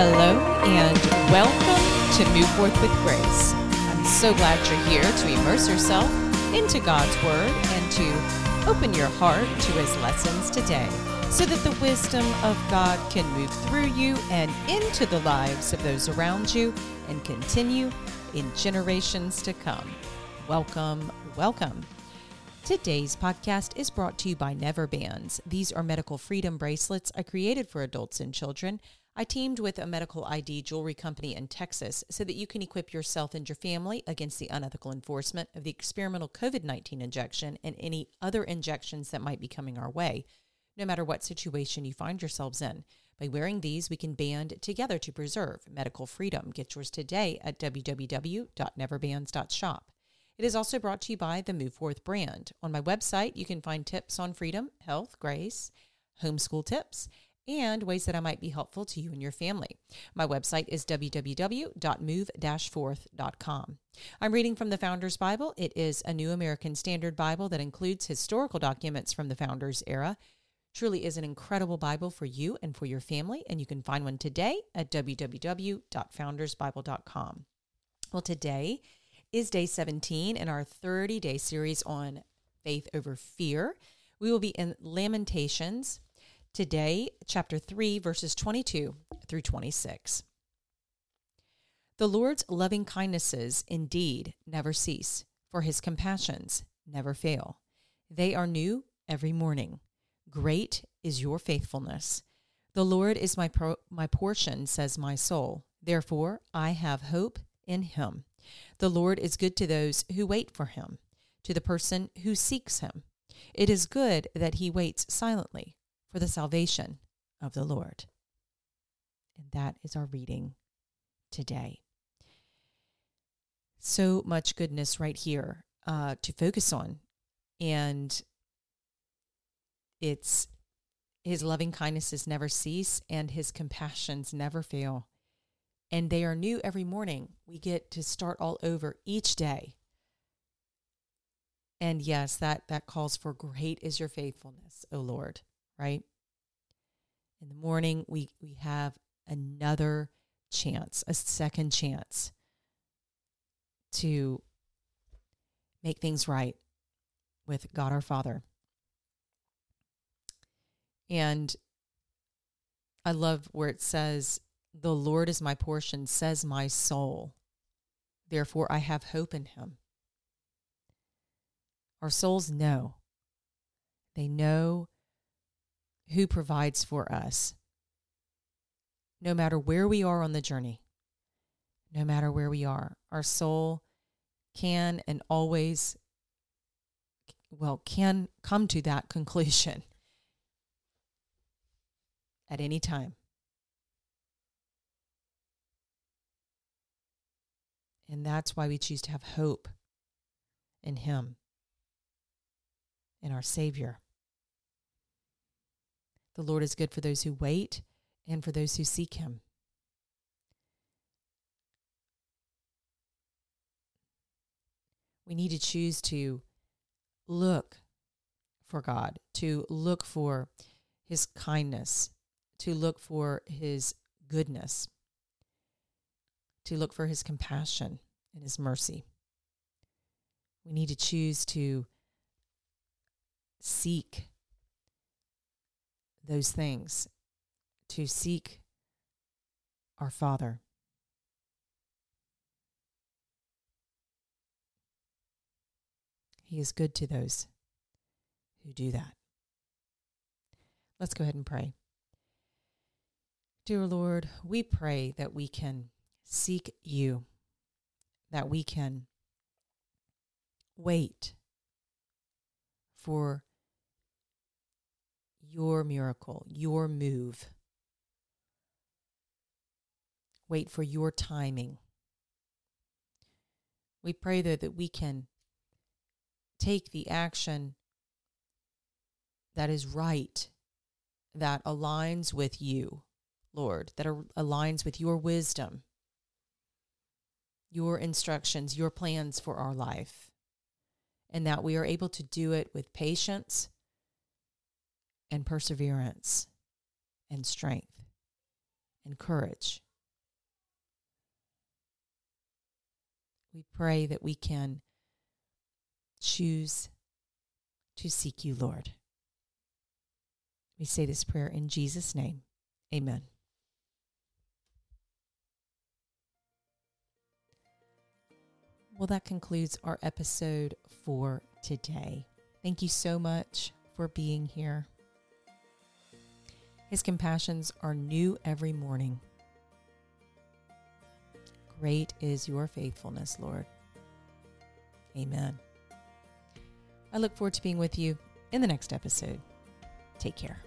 Hello and welcome to Move Forth with Grace. I'm so glad you're here to immerse yourself into God's Word and to open your heart to His lessons today so that the wisdom of God can move through you and into the lives of those around you and continue in generations to come. Welcome, welcome. Today's podcast is brought to you by Never Bands. These are medical freedom bracelets I created for adults and children. I teamed with a medical ID jewelry company in Texas so that you can equip yourself and your family against the unethical enforcement of the experimental COVID 19 injection and any other injections that might be coming our way, no matter what situation you find yourselves in. By wearing these, we can band together to preserve medical freedom. Get yours today at www.neverbands.shop. It is also brought to you by the Move Forth brand. On my website, you can find tips on freedom, health, grace, homeschool tips, and ways that I might be helpful to you and your family. My website is www.move-forth.com. I'm reading from the Founders Bible. It is a New American Standard Bible that includes historical documents from the Founders era. Truly is an incredible Bible for you and for your family, and you can find one today at www.foundersbible.com. Well, today is day 17 in our 30 day series on faith over fear. We will be in Lamentations Today, chapter 3, verses 22 through 26. The Lord's loving kindnesses indeed never cease, for his compassions never fail. They are new every morning. Great is your faithfulness. The Lord is my, pro- my portion, says my soul. Therefore, I have hope in him. The Lord is good to those who wait for him, to the person who seeks him. It is good that he waits silently for the salvation of the Lord. And that is our reading today. So much goodness right here uh, to focus on. And it's his loving kindnesses never cease and his compassions never fail. And they are new every morning. We get to start all over each day. And yes, that, that calls for great is your faithfulness, O Lord right? In the morning, we, we have another chance, a second chance to make things right with God our Father. And I love where it says, The Lord is my portion, says my soul. Therefore, I have hope in him. Our souls know. They know who provides for us. No matter where we are on the journey, no matter where we are, our soul can and always, well, can come to that conclusion at any time. And that's why we choose to have hope in Him, in our Savior. The Lord is good for those who wait and for those who seek him. We need to choose to look for God, to look for his kindness, to look for his goodness, to look for his compassion and his mercy. We need to choose to seek those things to seek our Father. He is good to those who do that. Let's go ahead and pray. Dear Lord, we pray that we can seek you, that we can wait for your miracle, your move. Wait for your timing. We pray, though, that we can take the action that is right, that aligns with you, Lord, that aligns with your wisdom, your instructions, your plans for our life, and that we are able to do it with patience and perseverance and strength and courage. We pray that we can choose to seek you, Lord. We say this prayer in Jesus' name. Amen. Well, that concludes our episode for today. Thank you so much for being here. His compassions are new every morning. Great is your faithfulness, Lord. Amen. I look forward to being with you in the next episode. Take care.